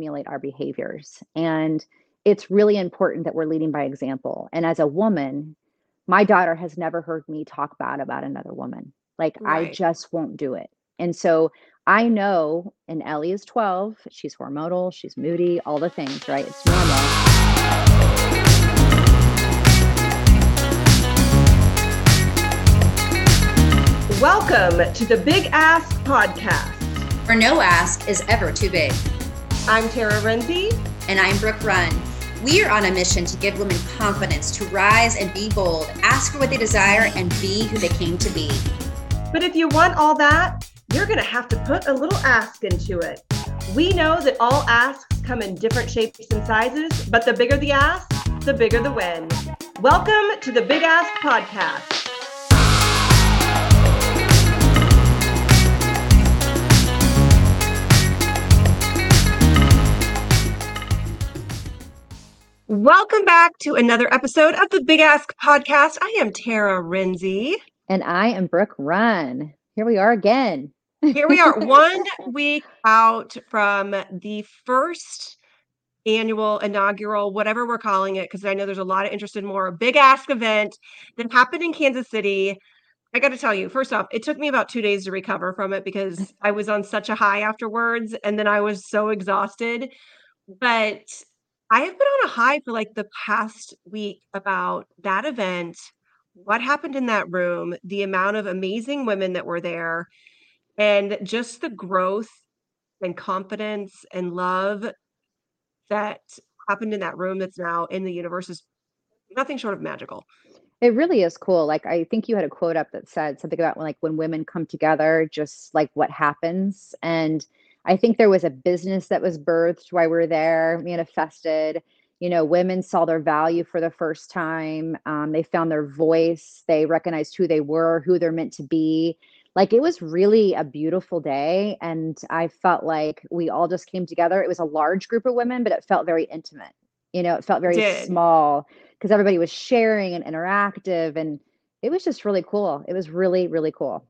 emulate our behaviors. And it's really important that we're leading by example. And as a woman, my daughter has never heard me talk bad about another woman. Like right. I just won't do it. And so I know, and Ellie is 12, she's hormonal, she's moody, all the things, right? It's normal. Welcome to the Big Ask Podcast, where no ask is ever too big. I'm Tara Renze. And I'm Brooke Runn. We are on a mission to give women confidence to rise and be bold, ask for what they desire, and be who they came to be. But if you want all that, you're going to have to put a little ask into it. We know that all asks come in different shapes and sizes, but the bigger the ask, the bigger the win. Welcome to the Big Ask Podcast. Welcome back to another episode of the Big Ask Podcast. I am Tara Renze. And I am Brooke Runn. Here we are again. Here we are, one week out from the first annual, inaugural, whatever we're calling it, because I know there's a lot of interest in more Big Ask event that happened in Kansas City. I got to tell you, first off, it took me about two days to recover from it because I was on such a high afterwards. And then I was so exhausted. But I have been on a high for like the past week about that event, what happened in that room, the amount of amazing women that were there, and just the growth and confidence and love that happened in that room that's now in the universe is nothing short of magical. It really is cool. Like I think you had a quote up that said something about when like when women come together, just like what happens. And I think there was a business that was birthed while we were there, manifested. You know, women saw their value for the first time. Um, they found their voice. They recognized who they were, who they're meant to be. Like it was really a beautiful day. And I felt like we all just came together. It was a large group of women, but it felt very intimate. You know, it felt very small because everybody was sharing and interactive. And it was just really cool. It was really, really cool.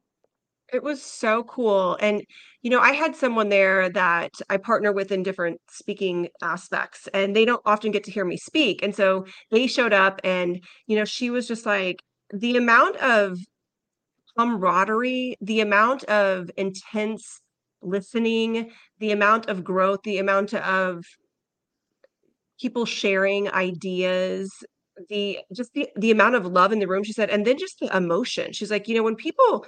It was so cool. And, you know, I had someone there that I partner with in different speaking aspects, and they don't often get to hear me speak. And so they showed up, and, you know, she was just like, the amount of camaraderie, the amount of intense listening, the amount of growth, the amount of people sharing ideas the just the the amount of love in the room she said and then just the emotion she's like you know when people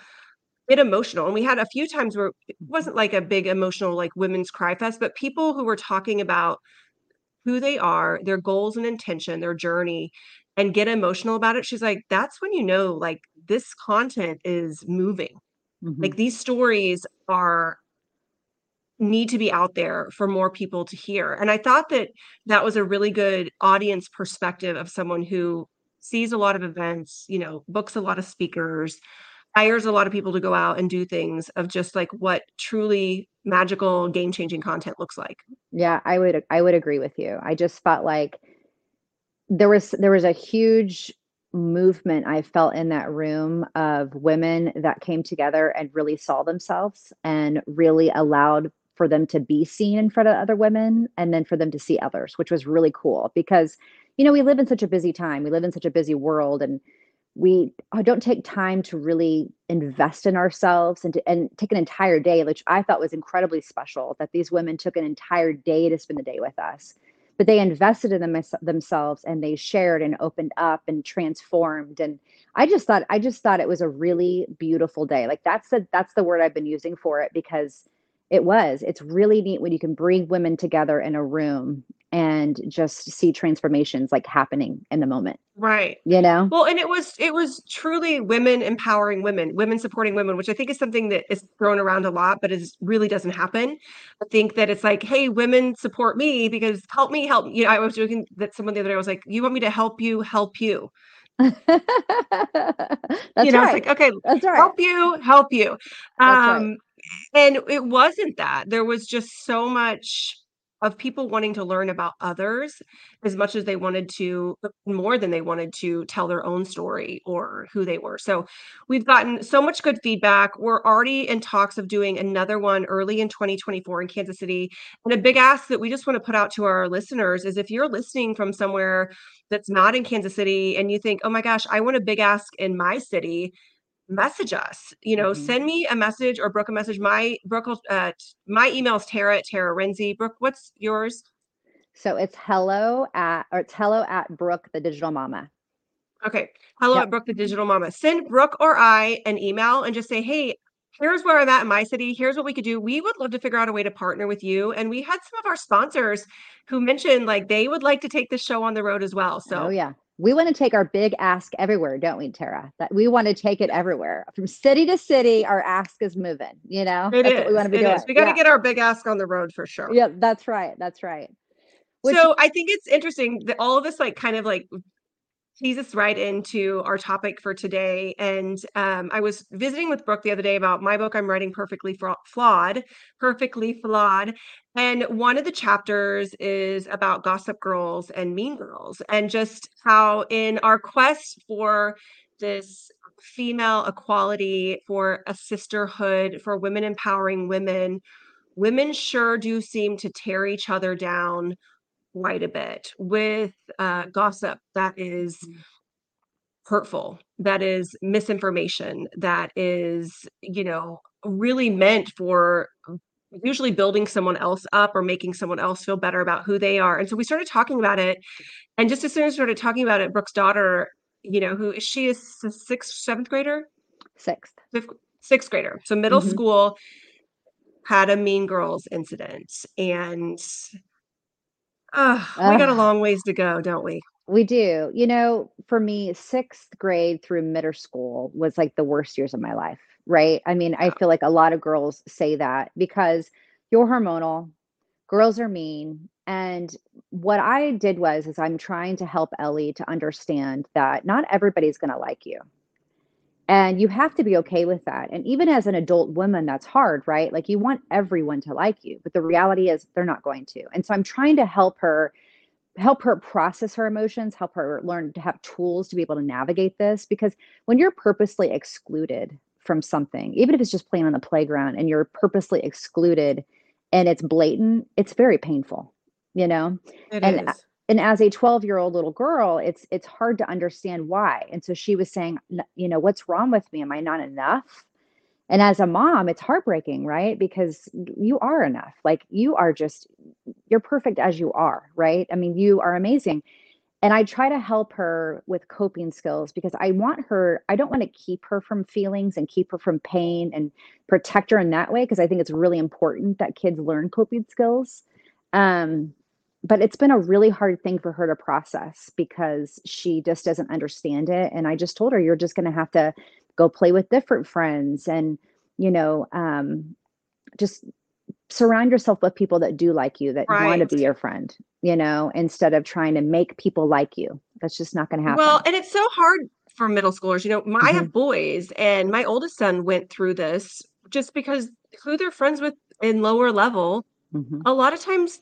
bit emotional. And we had a few times where it wasn't like a big emotional, like women's cry fest, but people who were talking about who they are, their goals and intention, their journey, and get emotional about it. She's like, that's when you know, like, this content is moving. Mm-hmm. Like, these stories are need to be out there for more people to hear. And I thought that that was a really good audience perspective of someone who sees a lot of events, you know, books a lot of speakers, hires a lot of people to go out and do things of just like what truly magical game changing content looks like. Yeah i would i would agree with you. I just felt like there was there was a huge movement i felt in that room of women that came together and really saw themselves and really allowed for them to be seen in front of other women and then for them to see others which was really cool because you know we live in such a busy time. We live in such a busy world and we don't take time to really invest in ourselves and to, and take an entire day, which I thought was incredibly special. That these women took an entire day to spend the day with us, but they invested in them, themselves and they shared and opened up and transformed. And I just thought I just thought it was a really beautiful day. Like that's the that's the word I've been using for it because it was. It's really neat when you can bring women together in a room and just see transformations like happening in the moment right you know well and it was it was truly women empowering women women supporting women which i think is something that is thrown around a lot but is really doesn't happen i think that it's like hey women support me because help me help you know i was joking that someone the other day was like you want me to help you help you That's you know, right. it's like, okay, That's right. help you, help you. Um, right. and it wasn't that. There was just so much of people wanting to learn about others as much as they wanted to uh, more than they wanted to tell their own story or who they were. So we've gotten so much good feedback. We're already in talks of doing another one early in 2024 in Kansas City. And a big ask that we just want to put out to our listeners is if you're listening from somewhere that's not in Kansas City and you think, "Oh my gosh, I want a big ask in my city," message us. You know, Mhm. send me a message or Brooke a message. My Brooke, will- uh, my email is Tara at Tara Renze. Brooke, what's yours? So it's hello at or it's hello at Brooke the digital momma. Okay. Hello Yep. at Brooke the Digital Momma. Send Brooke or I an email and just say, hey, here's where I'm at in my city. Here's what we could do. We would love to figure out a way to partner with you. And we had some of our sponsors who mentioned like they would like to take this show on the road as well. So Oh yeah. We want to take our big ask everywhere, don't we, Tara? That we want to take it everywhere. From city to city, our ask is moving, you know? it That's what we want to be doing. is. We got to yeah. get our big ask on the road for sure. yeah, that's right. That's right. Which- so I think it's interesting that all of this like kind of like tease us right into our topic for today. And um, I was visiting with Brooke the other day about my book I'm writing perfectly flawed, perfectly flawed. And one of the chapters is about Gossip Girls and Mean Girls, and just how in our quest for this female equality, for a sisterhood, for women empowering women, women sure do seem to tear each other down quite a bit with uh, gossip that is Mhm. hurtful, that is misinformation, that is, you know, really meant for usually building someone else up or making someone else feel better about who they are. And so we started talking about it. And just as soon as we started talking about it, Brooke's daughter, you know, who she is a sixth, seventh grader, Sixth. fifth, sixth grader, so middle Mhm. school, had a Mean Girls incident. And uh, we got a long ways to go, don't we? We do. You know, for me, sixth grade through middle school was like the worst years of my life, right? I mean, I feel like a lot of girls say that because you're hormonal, girls are mean. And what I did was is I'm trying to help Ellie to understand that not everybody's going to like you. And you have to be okay with that. And even as an adult woman, that's hard, right? Like you want everyone to like you, but the reality is they're not going to. And so I'm trying to help her help her process her emotions, help her learn to have tools to be able to navigate this because when you're purposely excluded from something, even if it's just playing on the playground and you're purposely excluded and it's blatant, it's very painful, you know? It And is. And as a 12 year old little girl it's it's hard to understand why and so she was saying you know what's wrong with me? Am i not enough? And as a mom it's heartbreaking right? Because you are enough like you are just you're perfect as you are right? I mean you are amazing. And i try to help her with coping skills because i want her i don't want to keep her from feelings and keep her from pain and protect her in that way because i think it's really important that kids learn coping skills. Um but it's been a really hard thing for her to process because she just doesn't understand it and i just told her you're just going to have to go play with different friends and you know um just surround yourself with people that do like you that want to be your friend you know instead of trying to make people like you that's just not going to happen Well, and it's so hard for middle schoolers. You know, my, I Mhm. have boys, and my oldest son went through this just because who they're friends with in lower level. Mhm. A lot of times,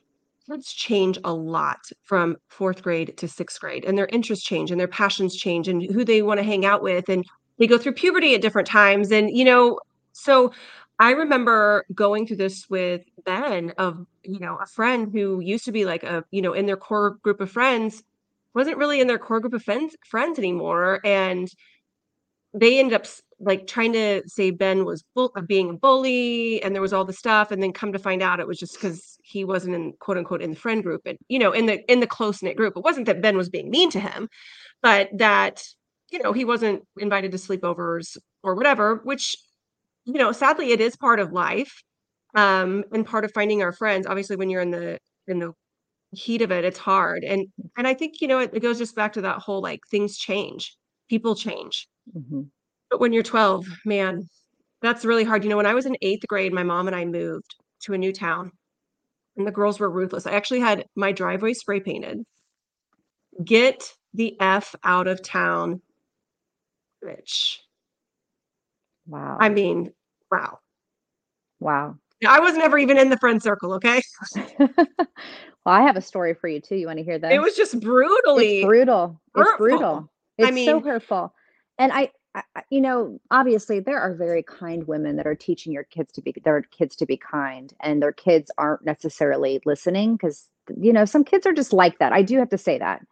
kids change a lot from fourth grade to sixth grade, and their interests change, and their passions change, and who they want to hang out with, and they go through puberty at different times. And you know, so I remember going through this with Ben of you know a friend who used to be like a you know in their core group of friends wasn't really in their core group of friends friends anymore and they ended up like trying to say Ben was being a bully and there was all the stuff and then come to find out it was just because he wasn't in quote unquote in the friend group and you know in the in the close knit group. It wasn't that Ben was being mean to him but that you know he wasn't invited to sleepovers or whatever which you know sadly it is part of life um and part of finding our friends. Obviously when you're in the in the heat of it it's hard. And and i think you know it, it goes just back to that whole like things change. People change. Mhm. But when you're 12 man that's really hard you know when i was in eighth grade my mom and i moved to a new town and the girls were ruthless i actually had my driveway spray painted get the f out of town bitch wow i mean wow wow I was never even in the friend circle, okay? Well, I have a story for you too. You wanna hear that? It was just brutally It's brutal. It's hurtful. brutal. I It's so mean hurtful. And I I you know, obviously, there are very kind women that are teaching your kids to be their kids to be kind, and their kids aren't necessarily listening because you know, some kids are just like that. I do have to say that.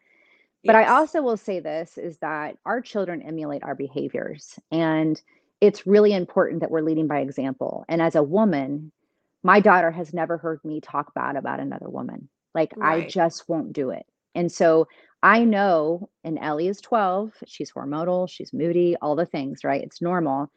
But I also will say this, is that our children emulate our behaviors, and it's really important that we're leading by example. And as a woman, my daughter has never heard me talk bad about another woman. Like, I just won't do it. And so I know and Ellie is 12, she's hormonal, she's moody, all the things, right? It's normal.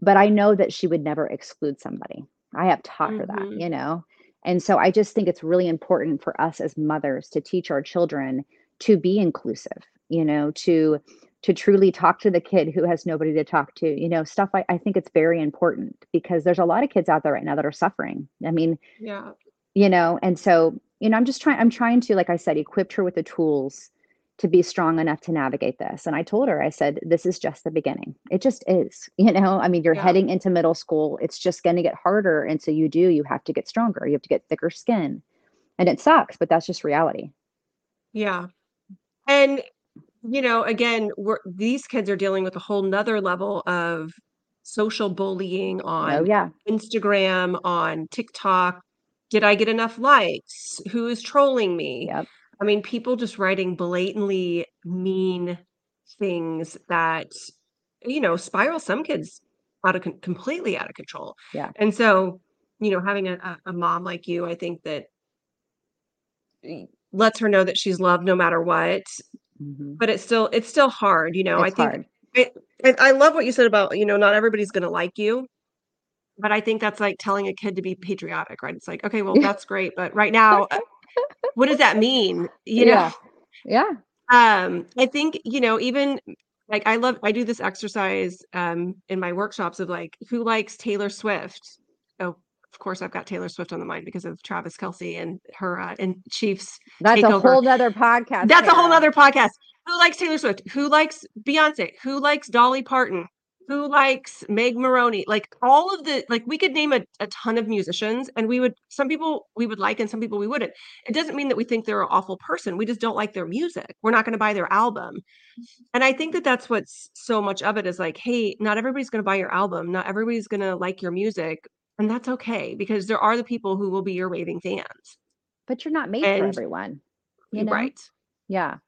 But I know that she would never exclude somebody. I have taught her that, Mhm. you know? And so I just think it's really important for us as mothers to teach our children to be inclusive, you know, to to truly talk to the kid who has nobody to talk to, you know, stuff like I think it's very important because there's a lot of kids out there right now that are suffering. I mean, Yeah. you know, and so, you know, I'm just trying I'm trying to, like I said, equip her with the tools to be strong enough to navigate this. And I told her, I said, "This is just the beginning." It just is, you know? I mean, you're Yeah. heading into middle school, it's just gonna get harder, and so you do, you have to get stronger, you have to get thicker skin. And it sucks, but that's just reality. Yeah. And, you know, again, we're these kids are dealing with a whole nother level of social bullying Oh, on yeah. Instagram, on TikTok. "Did I get enough likes? Who is trolling me?" Yep. I mean, people just writing blatantly mean things that, you know, spiral some kids out of con completely out of control. Yeah. And so, you know, having a a mom like you, I think that lets her know that she's loved no matter what, Mhm. but it's still it's still hard, you know? I think it I love what you said about, you know, not everybody's gonna like you, but I think that's like telling a kid to be patriotic, right? It's like, "Okay, well, that's great, but right now, uh, what does that mean?" You know? Yeah. Yeah. Um, I think, you know, even like, I love I do this exercise, um, in my workshops of, like, who likes Taylor Swift? Oh, of course, I've got Taylor Swift on the mind because of Travis Kelce and her, uh and Chiefs That's a whole other podcast, That's a whole other podcast. Who likes Taylor Swift? Who likes Beyoncé? Who likes Dolly Parton? Who likes Meg Moroney? Like, all of the like, we could name a a ton of musicians, and we would some people we would like, and some people we wouldn't. It doesn't mean that we think they're an awful person, we just don't like their music. We're not gonna buy their album. And I think that that's what's so much of it is like, "Hey, not everybody's gonna buy your album, not everybody's gonna like your music, and that's okay, because there are the people who will be your raving fans." But you're not made for everyone, you know? right. Yeah.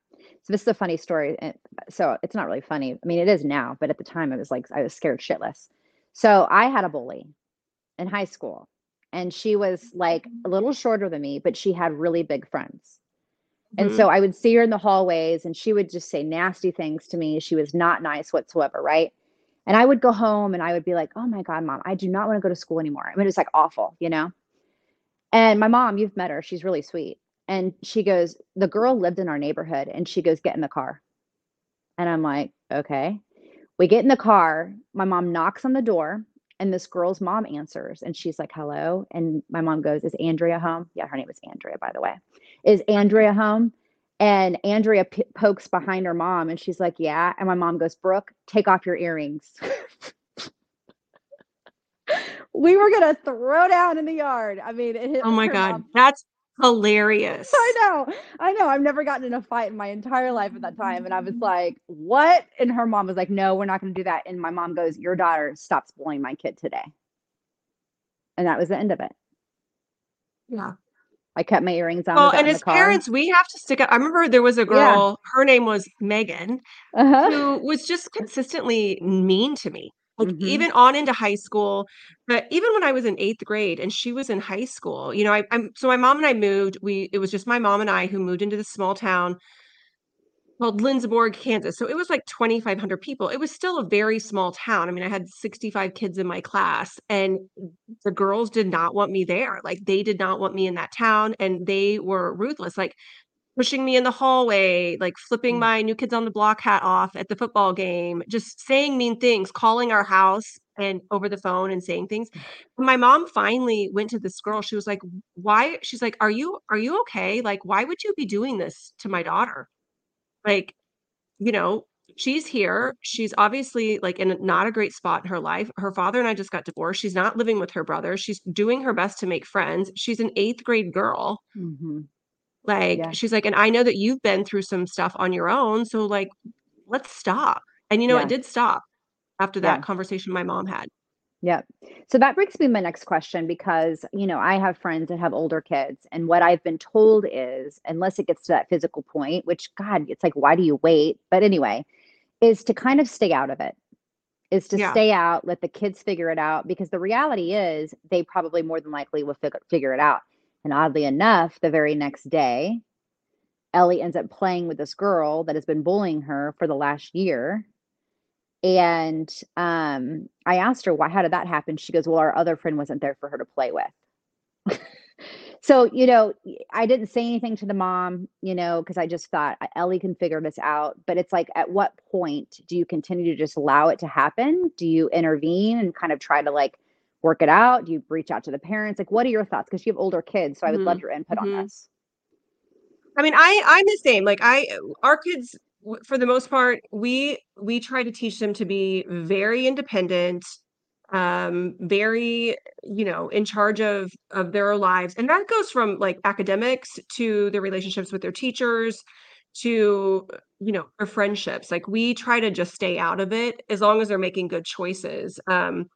So this is a funny story, and so it's not really funny. I mean, it is now, but at the time, it was like I was scared shitless. So I had a bully in high school, and she was, like, a little shorter than me, but she had really big friends. And Mhm. so I would see her in the hallways, and she would just say nasty things to me. She was not nice whatsoever, right? And I would go home, and I would be like, "Oh my god, mom, I do not wanna go to school anymore." I mean, it's, like, awful, you know? And my mom, you've met her, she's really sweet. And she goes the girl lived in our neighborhood, and she goes, "Get in the car." And I'm like, "Okay." We get in the car, my mom knocks on the door, and this girl's mom answers, and she's like, "Hello?" And my mom goes, "Is Andrea home?" Yeah, her name is Andrea, by the way. "Is Andrea home?" And Andrea p pokes behind her mom, and she's like, "Yeah." And my mom goes, "Brooke, take off your earrings." We were gonna throw down in the yard. I mean, it hit Oh my god, mom that's hilarious. I know, I know, I've never gotten in a fight in my entire life at that time, and I was like, "What?" And her mom was like, "No, we're not gonna do that." And my mom goes, "Your daughter stops bullying my kid today." And that was the end of it. Yeah. I kept my earrings on, Well, and as parents, we have to stick up I remember there was a Yeah. girl, her name was Megan, Uh-huh. who was just consistently mean to me, like, Mhm. even on into high school, but even when I was in 8th grade and she was in high school, you know, I I'm so my mom and I moved, we it was just my mom and I who moved into this small town called Lindsborg, Kansas, so it was like 2,500 people. It was still a very small town. I mean, I had 65 kids in my class, and the girls did not want me there. Like, they did not want me in that town, and they were ruthless, like, pushing me in the hallway, like, flipping Mm. my New Kids on the Block hat off at the football game, just saying mean things, calling our house and over the phone and saying things. My mom finally went to this girl, she was like, why" she's like, "Are you are you okay? Like, why would you be doing this to my daughter?" Like, you know, she's here. She's obviously like in not a great spot in her life. Her father and I just got divorced. She's not living with her brother. She's doing her best to make friends. She's an eighth grade girl. Mm-hmm. Like, Yeah. she's like, and I know that you've been through some stuff on your own. So, like, let's stop. And you know, Yeah. it did stop after Yeah. that conversation my mom had. Yep. So that brings me to my next question because, you know, I have friends that have older kids, and what I've been told is, unless it gets to that physical point, which God, it's like, why do you wait? But anyway, is to kind of stay out of it, is to Yeah. stay out, let the kids figure it out, because the reality is they probably more than likely will figure, figure it out. And oddly enough, the very next day, Ellie ends up playing with this girl that has been bullying her for the last year. And um, I asked her, why, how did that happen? She goes, well, our other friend wasn't there for her to play with. so, you know, I didn't say anything to the mom, you know, because I just thought "Uh, Ellie can figure this out. But it's like, at what point do you continue to just allow it to happen? Do you intervene and kind of try to like work it out? Do you reach out to the parents? Like, what are your thoughts? Because you have older kids. So I would love your input mhm. on this. I mean, I I'm the same. Like I our kids for the most part, we we try to teach them to be very independent, um very, you know, in charge of of their lives. And that goes from like academics to their relationships with their teachers to you know, their friendships. Like we try to just stay out of it as long as they're making good choices. Um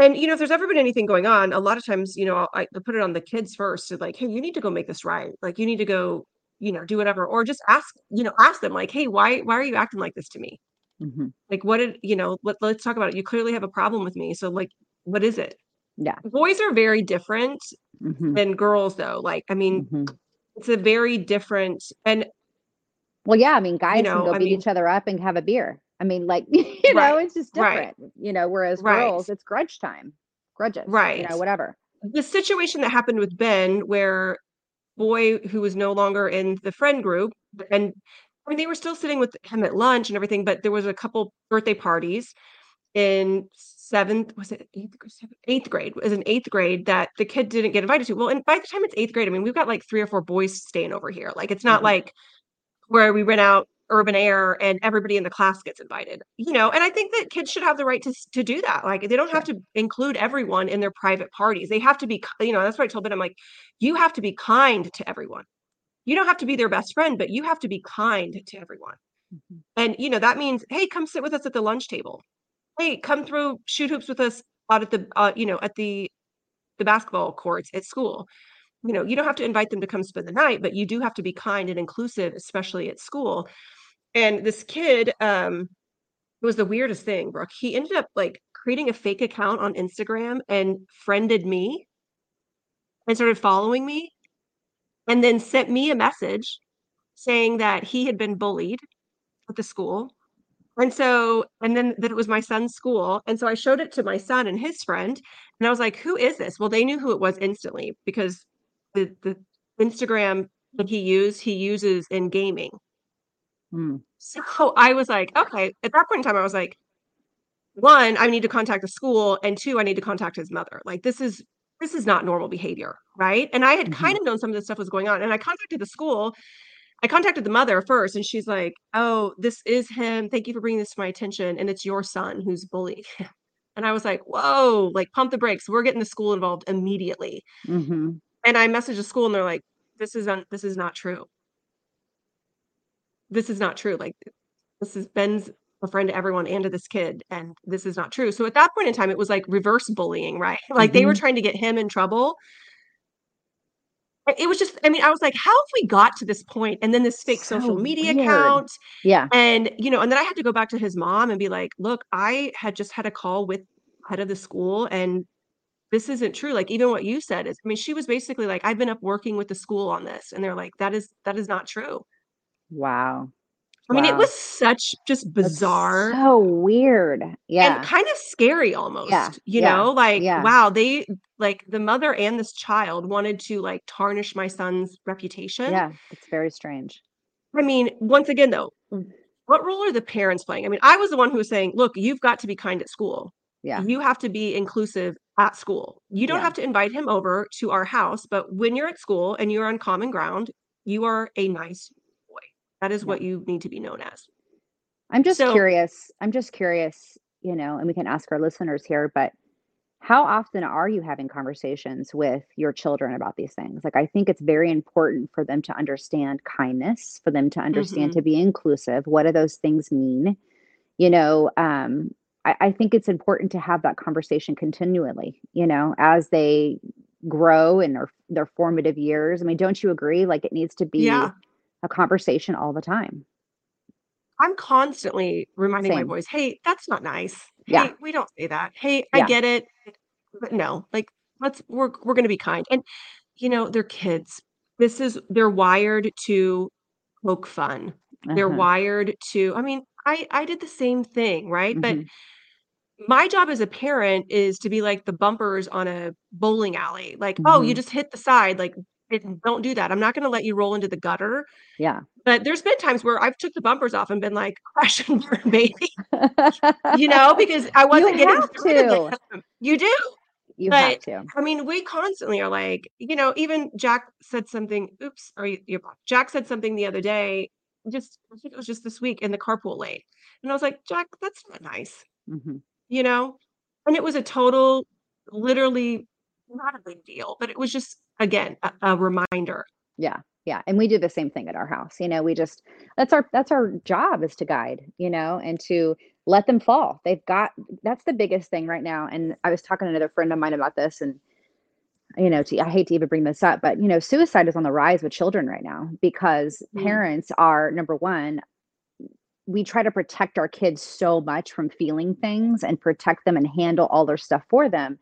and you know, if there's ever been anything going on, a lot of times, you know, I'll, I put it on the kids first to like, hey, you need to go make this right. Like, you need to go, you know, do whatever, or just ask, you know, ask them like, hey, why, why are you acting like this to me? hmm Like, what did, you know, let, let's talk about it. You clearly have a problem with me. So, like, what is it? Yeah. Boys are very different hmm than girls, though. Like, I mean, hmm it's a very different, and Well, yeah, I mean, guys can know, go I beat mean- each other up and have a beer. I mean, like, you know, Right, it's just right, different, you know, whereas right. girls, it's grudge time, grudges, right? you Right. know, whatever. the situation that happened with Ben, where boy who was no longer in the friend group, and I mean, they were still sitting with him at lunch and everything, but there was a couple birthday parties in seventh, was it eighth, gr- seventh, eighth grade? Was in eighth grade that the kid didn't get invited to. Well, and by the time it's eighth grade, I mean, we've got like three or four boys staying over here. Like, it's not Mhm. like where we rent out urban air and everybody in the class gets invited you know and i think that kids should have the right to to do that like they don't have to include everyone in their private parties they have to be you know that's what i told ben i'm like you have to be kind to everyone. You don't have to be their best friend but you have to be kind to everyone. Mhm. and you know that means hey come sit with us at the lunch table. Hey come through shoot hoops with us out at the uh, you know at the the basketball courts at school you know you don't have to invite them to come spend the night but you do have to be kind and inclusive especially at school. And this kid um it was the weirdest thing brooke. He ended up like creating a fake account on instagram and friended me and started following me and then sent me a message saying that he had been bullied at the school. And so and then that it was my son's school. And so i showed it to my son and his friend and i was like who is this? Well they knew who it was instantly because the the instagram that he used he uses in gaming Mm. so I was like, okay, at that point in time, I was like, one, I need to contact the school, and two, I need to contact his mother. Like, this is this is not normal behavior, right? And I had Mhm. kind of known some of this stuff was going on, and I contacted the school. I contacted the mother first, and she's like, "Oh, this is him. Thank you for bringing this to my attention, and it's your son who's bullied." And I was like, "Whoa! Like, pump the brakes. We're getting the school involved immediately." hmm And I messaged the school, and they're like, "This is un- this is not true. This is not true. Like, this is Ben's a friend to everyone and to this kid, and this is not true. So at that point in time, it was like reverse bullying, right? Like they were Mhm. trying to get him in trouble. It was just, I mean, I was like, how have we got to this point? And then this fake social media weird. account. Yeah. And, you know, and then I had to go back to his mom and be like, look, I had just had a call with head of the school and this isn't true. Like even what you said is, I mean, she was basically like, I've been up working with the school on this. And they're like, that is, that is not true. Wow. I mean, it was such just That's bizarre. so weird. Yeah. and kind of scary almost Yeah. you yeah, know like yeah. wow they like the mother and this child wanted to like tarnish my son's reputation yeah. It's very strange. i mean once again though what role are the parents playing i mean i was the one who was saying look you've got to be kind at school Yeah. you have to be inclusive at school you don't Yeah. have to invite him over to our house but when you're at school and you're on common ground you are a nice boy that is Yeah. what you need to be known as I'm just So curious. I'm just curious, you know, and we can ask our listeners here, but how often are you having conversations with your children about these things? Like, I think it's very important for them to understand kindness, for them to understand Mhm. to be inclusive. What do those things mean? You know, um, I, I think it's important to have that conversation continually, you know, as they grow in their their formative years. I mean, don't you agree? Like, it needs to be Yeah. a conversation all the time. I'm constantly reminding my boys, "Hey, that's not nice. Yeah. Hey, we don't say that. Hey, I Yeah. get it, but no, like, let's we're we're gonna be kind." And, you know, they're kids. This is they're wired to poke fun. They're Uh-huh. wired to I mean, I I did the same thing, right? But Mhm. My job as a parent is to be like the bumpers on a bowling alley. Like, "Oh, you Mhm. just hit the side, like, don't do that. I'm not gonna let you roll into the gutter." Yeah. But there's been times where I've took the bumpers off and been like, "Crash and burn, baby." You know, because I wasn't getting have through to to. You do. You have to. I mean, we constantly are like you know, even Jack said something oops, are you. Jack said something the other day, just I think it was just this week in the carpool lane. And I was like, "Jack, that's not nice." Mhm. You know? And it was a total literally not a big deal, but it was just, again, a a reminder. Yeah, yeah, and we do the same thing at our house, you know, we just that's our that's our job is to guide, you know, and to let them fall. They've got that's the biggest thing right now, and I was talking to another friend of mine about this, and, you know, to I hate to even bring this up, but, you know, suicide is on the rise with children right now because Mm. parents are, number 1 we try to protect our kids so much from feeling things and protect them and handle all their stuff for them,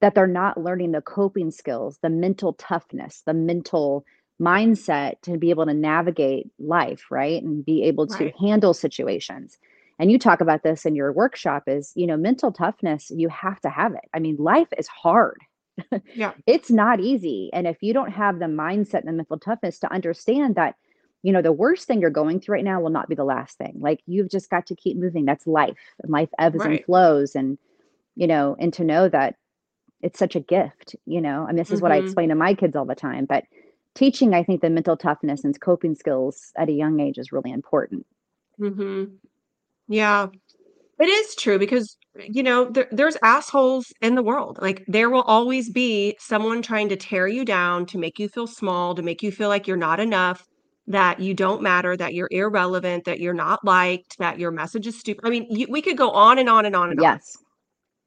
that they're not learning the coping skills, the mental toughness, the mental mindset to be able to navigate life, right? And be able to Right. handle situations. And you talk about this in your workshop is, you know, mental toughness, you have to have it. I mean, life is hard. Yeah. It's not easy. And if you don't have the mindset and the mental toughness to understand that, you know, the worst thing you're going through right now will not be the last thing. Like you've just got to keep moving. That's life. And life ebbs and flows. And, you know, and to know that it's such a gift, you know. And this is what I Mhm. explain to my kids all the time. But teaching, I think the mental toughness and coping skills at a young age is really important. Mhm. Yeah. It is true because, you know, there there's assholes in the world. Like, there will always be someone trying to tear you down, to make you feel small, to make you feel like you're not enough, that you don't matter, that you're irrelevant, that you're not liked, that your message is stupid. I mean, you we could go on and on and on and on. Yes.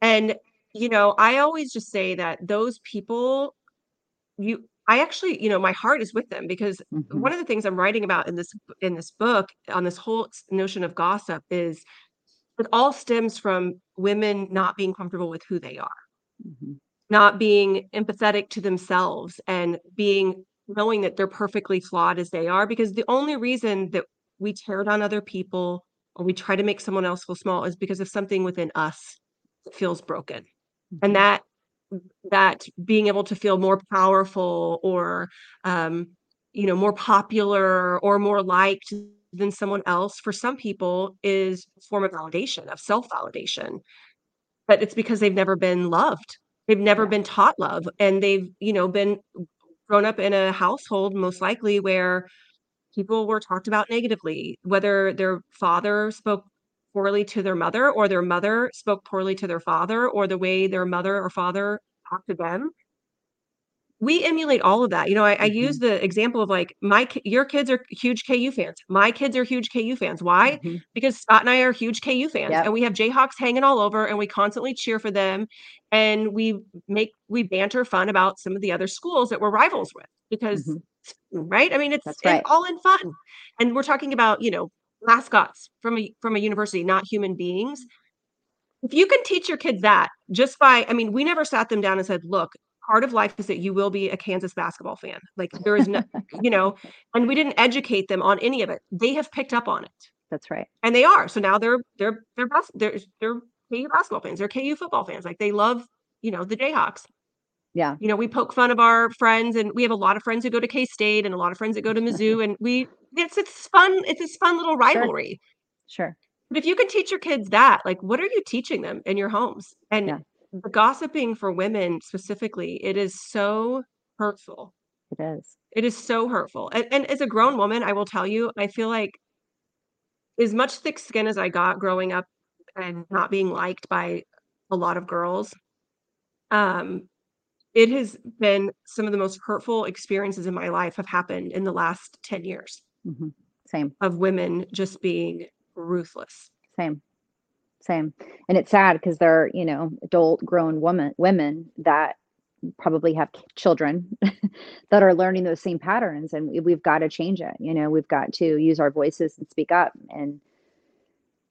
And, you know, I always just say that those people, you I actually, you know, my heart is with them because Mhm. one of the things I'm writing about in this in this book on this whole notion of gossip is it all stems from women not being comfortable with who they are. Mhm. Not being empathetic to themselves and being knowing that they're perfectly flawed as they are, because the only reason that we tear down other people or we try to make someone else feel small is because of something within us that feels broken. And Mhm. that that being able to feel more powerful or, um, you know, more popular or more liked than someone else for some people is a form of validation, of self-validation. But it's because they've never been loved. They've never been taught love, and they've, you know, been grown up in a household most likely where people were talked about negatively, whether their father spoke poorly to their mother or their mother spoke poorly to their father or the way their mother or father talked to them. We emulate all of that. You know, I I use Mhm. the example of, like, my your kids are huge KU fans. My kids are huge KU fans. Why? Mhm. Because Scott and I are huge KU fans, Yep. and we have Jayhawks hanging all over, and we constantly cheer for them, and we make we banter fun about some of the other schools that we're rivals with because Mhm. right? I mean, it's right. all in fun. And we're talking about, you know, mascots from a from a university, not human beings. If you can teach your kids that just by I mean, we never sat them down and said, "Look, part of life is that you will be a Kansas basketball fan." Like, there is no you know, and we didn't educate them on any of it. They have picked up on it, That's right. and they are. So now they're they're they're bas they're they're KU basketball fans, they're KU football fans, like, they love, you know, the Jayhawks. Yeah. You know, we poke fun of our friends, and we have a lot of friends who go to K-State and a lot of friends that go to Mizzou, and we it's it's fun it's this fun little Sure. rivalry. Sure. But if you can teach your kids that, like, what are you teaching them in your homes? And Yeah. The gossiping for women specifically, it is so hurtful. It is. It is so hurtful. And and as a grown woman, I will tell you, I feel like as much thick skin as I got growing up and not being liked by a lot of girls, um, it has been some of the most hurtful experiences in my life have happened in the last 10 years Mhm. Same. of women just being ruthless. Same. Same. And it's sad because they're, you know, adult grown woman women that probably have children that are learning those same patterns and we- we've got to change it. You know, we've got to use our voices and speak up and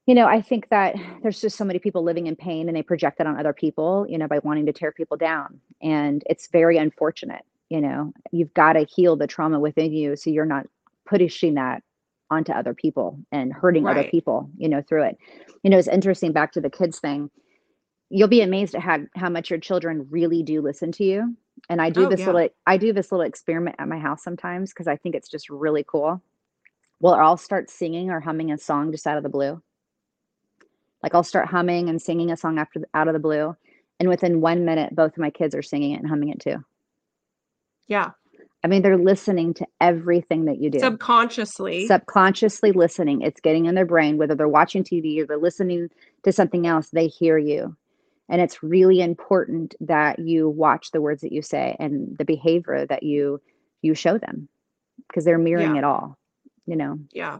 you know, I think that there's just so many people living in pain and they project it on other people, you know, by wanting to tear people down. And it's very unfortunate, you know. You've got to heal the trauma within you so you're not pushing that onto other people and hurting other people, you know, through it. You know, it's interesting back to the kids thing. You'll be amazed at how how much your children really do listen to you. And I do Oh, this yeah. little I do this little experiment at my house sometimes because I think it's just really cool. Well, I'll start singing or humming a song just out of the blue. Like I'll start humming and singing a song after out of the blue, and within one minute, both of my kids are singing it and humming it too. Yeah. I mean, they're listening to everything that you do, Subconsciously. subconsciously listening. It's getting in their brain, whether they're watching TV or they're listening to something else. They hear you, and it's really important that you watch the words that you say and the behavior that you you show them because they're mirroring Yeah. it all. You know. Yeah.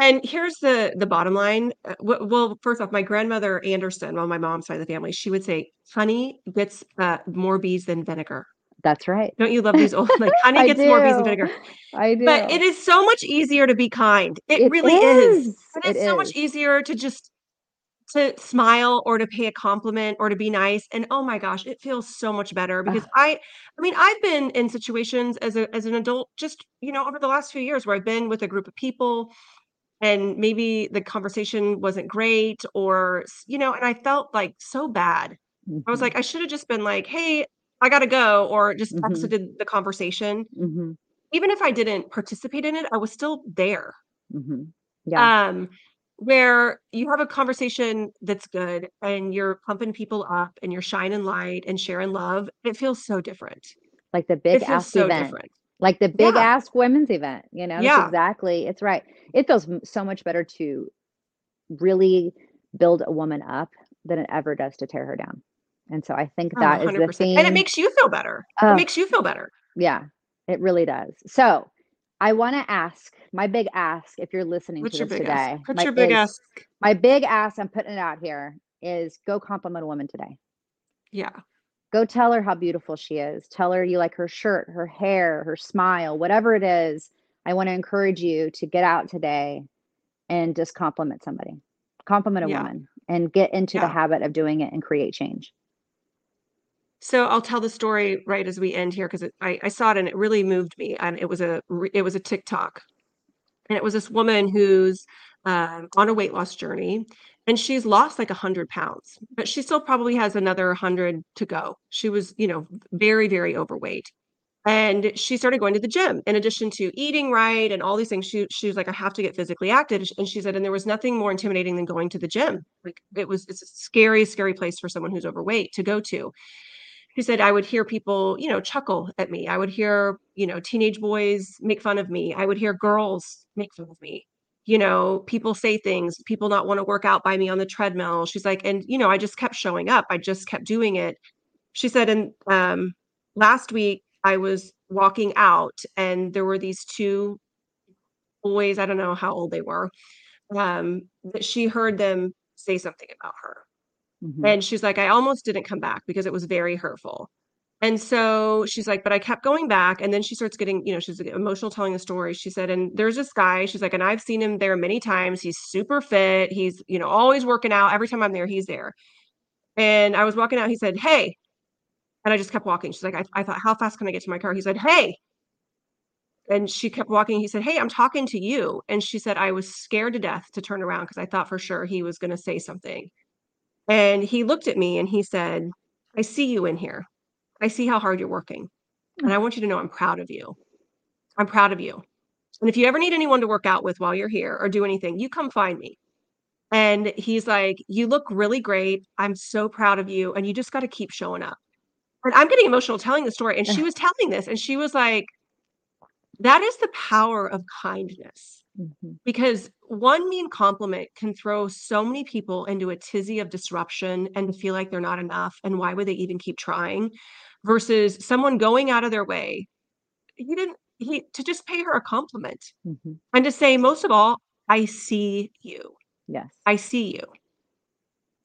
And here's the the bottom line. Uh, well, first off, my grandmother Anderson, on my mom's side of the family, she would say, "Honey gets uh, more bees than vinegar." That's right. Don't you love these old like honey gets more bees than do. vinegar? I do. But it is so much easier to be kind. It, It really is. is. And It it's so much easier to just to smile or to pay a compliment or to be nice. And oh my gosh, it feels so much better because I I mean, I've been in situations as a as an adult just, you know, over the last few years where I've been with a group of people and maybe the conversation wasn't great or you know, and I felt like so bad. I was Mhm. like, I should have just been like, "Hey, I got to go," or just Mhm. exited the conversation. Mhm. Even if I didn't participate in it, I was still there. Mhm. Yeah. Um, where you have a conversation that's good and you're pumping people up and you're shining light and sharing love, it feels so different. Like the big ask so event. different. Like the big Yeah. ask women's event, you know, Yeah. exactly it's right. It feels so much better to really build a woman up than it ever does to tear her down. And so I think Oh, that is the 100%. And it makes you feel better. It Oh, makes you feel better. yeah, it really does. So I want to ask my big ask if you're listening What's your this big ask? today. What's My your big is ask? my big ask, I'm putting it out here, is go compliment a woman today. Yeah. Go tell her how beautiful she is. Tell her you like her shirt, her hair, her smile, whatever it is. I want to encourage you to get out today and just compliment somebody. Compliment a Yeah. woman and get into the habit of doing it and create change. So I'll tell the story right as we end here because I, I saw it and it really moved me. And it was a it was a TikTok, and it was this woman who's um, on a weight loss journey, and she's lost like a hundred pounds, but she still probably has another hundred to go. She was, you know, very very overweight, and she started going to the gym in addition to eating right and all these things. She she was like, I have to get physically active, and she said, and there was nothing more intimidating than going to the gym. Like it was, it's a scary, scary place for someone who's overweight to go to she said I would hear people, you know, chuckle at me. I would hear, you know, teenage boys make fun of me. I would hear girls make fun of me. You know, people say things, people not want to work out by me on the treadmill. She's like, and you know, I just kept showing up. I just kept doing it. She said, and um last week I was walking out and there were these two boys, I don't know how old they were, um, that she heard them say something about her. Mhm. And she's like, I almost didn't come back because it was very hurtful. And so she's like, but I kept going back. And then she starts getting, you know, she's emotional telling the story. She said, and there's this guy, she's like, and I've seen him there many times. He's super fit. He's, you know, always working out. Every time I'm there, he's there. And I was walking out. He said, Hey. And I just kept walking. She's like, I, I thought, how fast can I get to my car? He said, Hey. And she kept walking. He said, Hey, I'm talking to you. And she said, I was scared to death to turn around because I thought for sure he was going to say something. And he looked at me and he said, I see you in here. I see how hard you're working. And I mm. want you to know I'm proud of you. I'm proud of you. And if you ever need anyone to work out with while you're here or do anything, you come find me. And he's like, You look really great. I'm so proud of you. And you just got to keep showing up. And I'm getting emotional telling the story. And she was telling this, and she was like, That is the power of kindness. Mhm. because one mean compliment can throw so many people into a tizzy of disruption and to feel like they're not enough and why would they even keep trying versus someone going out of their way he didn't he to just pay her a compliment Mhm. and to say most of all i see you Yes. i see you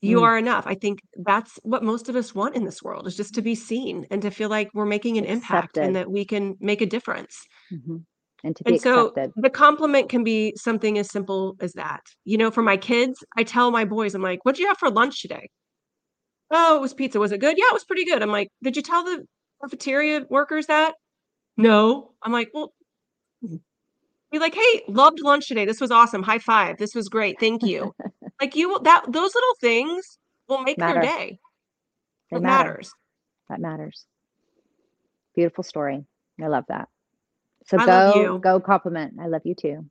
you Mm. are enough i think that's what most of us want in this world is just to be seen and to feel like we're making an impact and that we can make a difference Mhm. And to be and so accepted. the compliment can be something as simple as that. You know, for my kids, I tell my boys, I'm like, "What'd you have for lunch today?" "Oh, it was pizza." "Was it good?" "Yeah, it was pretty good." I'm like, "Did you tell the cafeteria workers that?" "No." I'm like, "Well" be like, "Hey, loved lunch today. This was awesome. High five. This was great. Thank you." Like you will that those little things will make their day. They It matter. matters. That matters. Beautiful story. I love that. So I go go compliment. I love you too.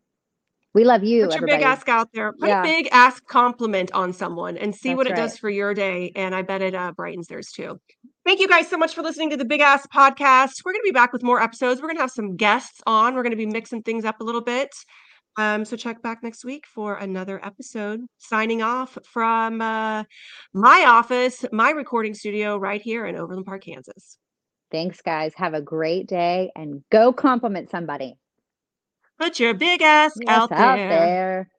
We love you, Put your everybody. big ask out there. Put Yeah. a big ask compliment on someone and see what That's it does for your day. And I bet it uh, brightens theirs too. Thank you guys so much for listening to the Big Ass Podcast. We're going to be back with more episodes. We're going to have some guests on. We're going to be mixing things up a little bit. Um, so check back next week for another episode. Signing off from uh, my office, my recording studio right here in Overland Park, Kansas. Thanks, guys. Have a great day and go compliment somebody. Put your big ass Yes, out out there. there.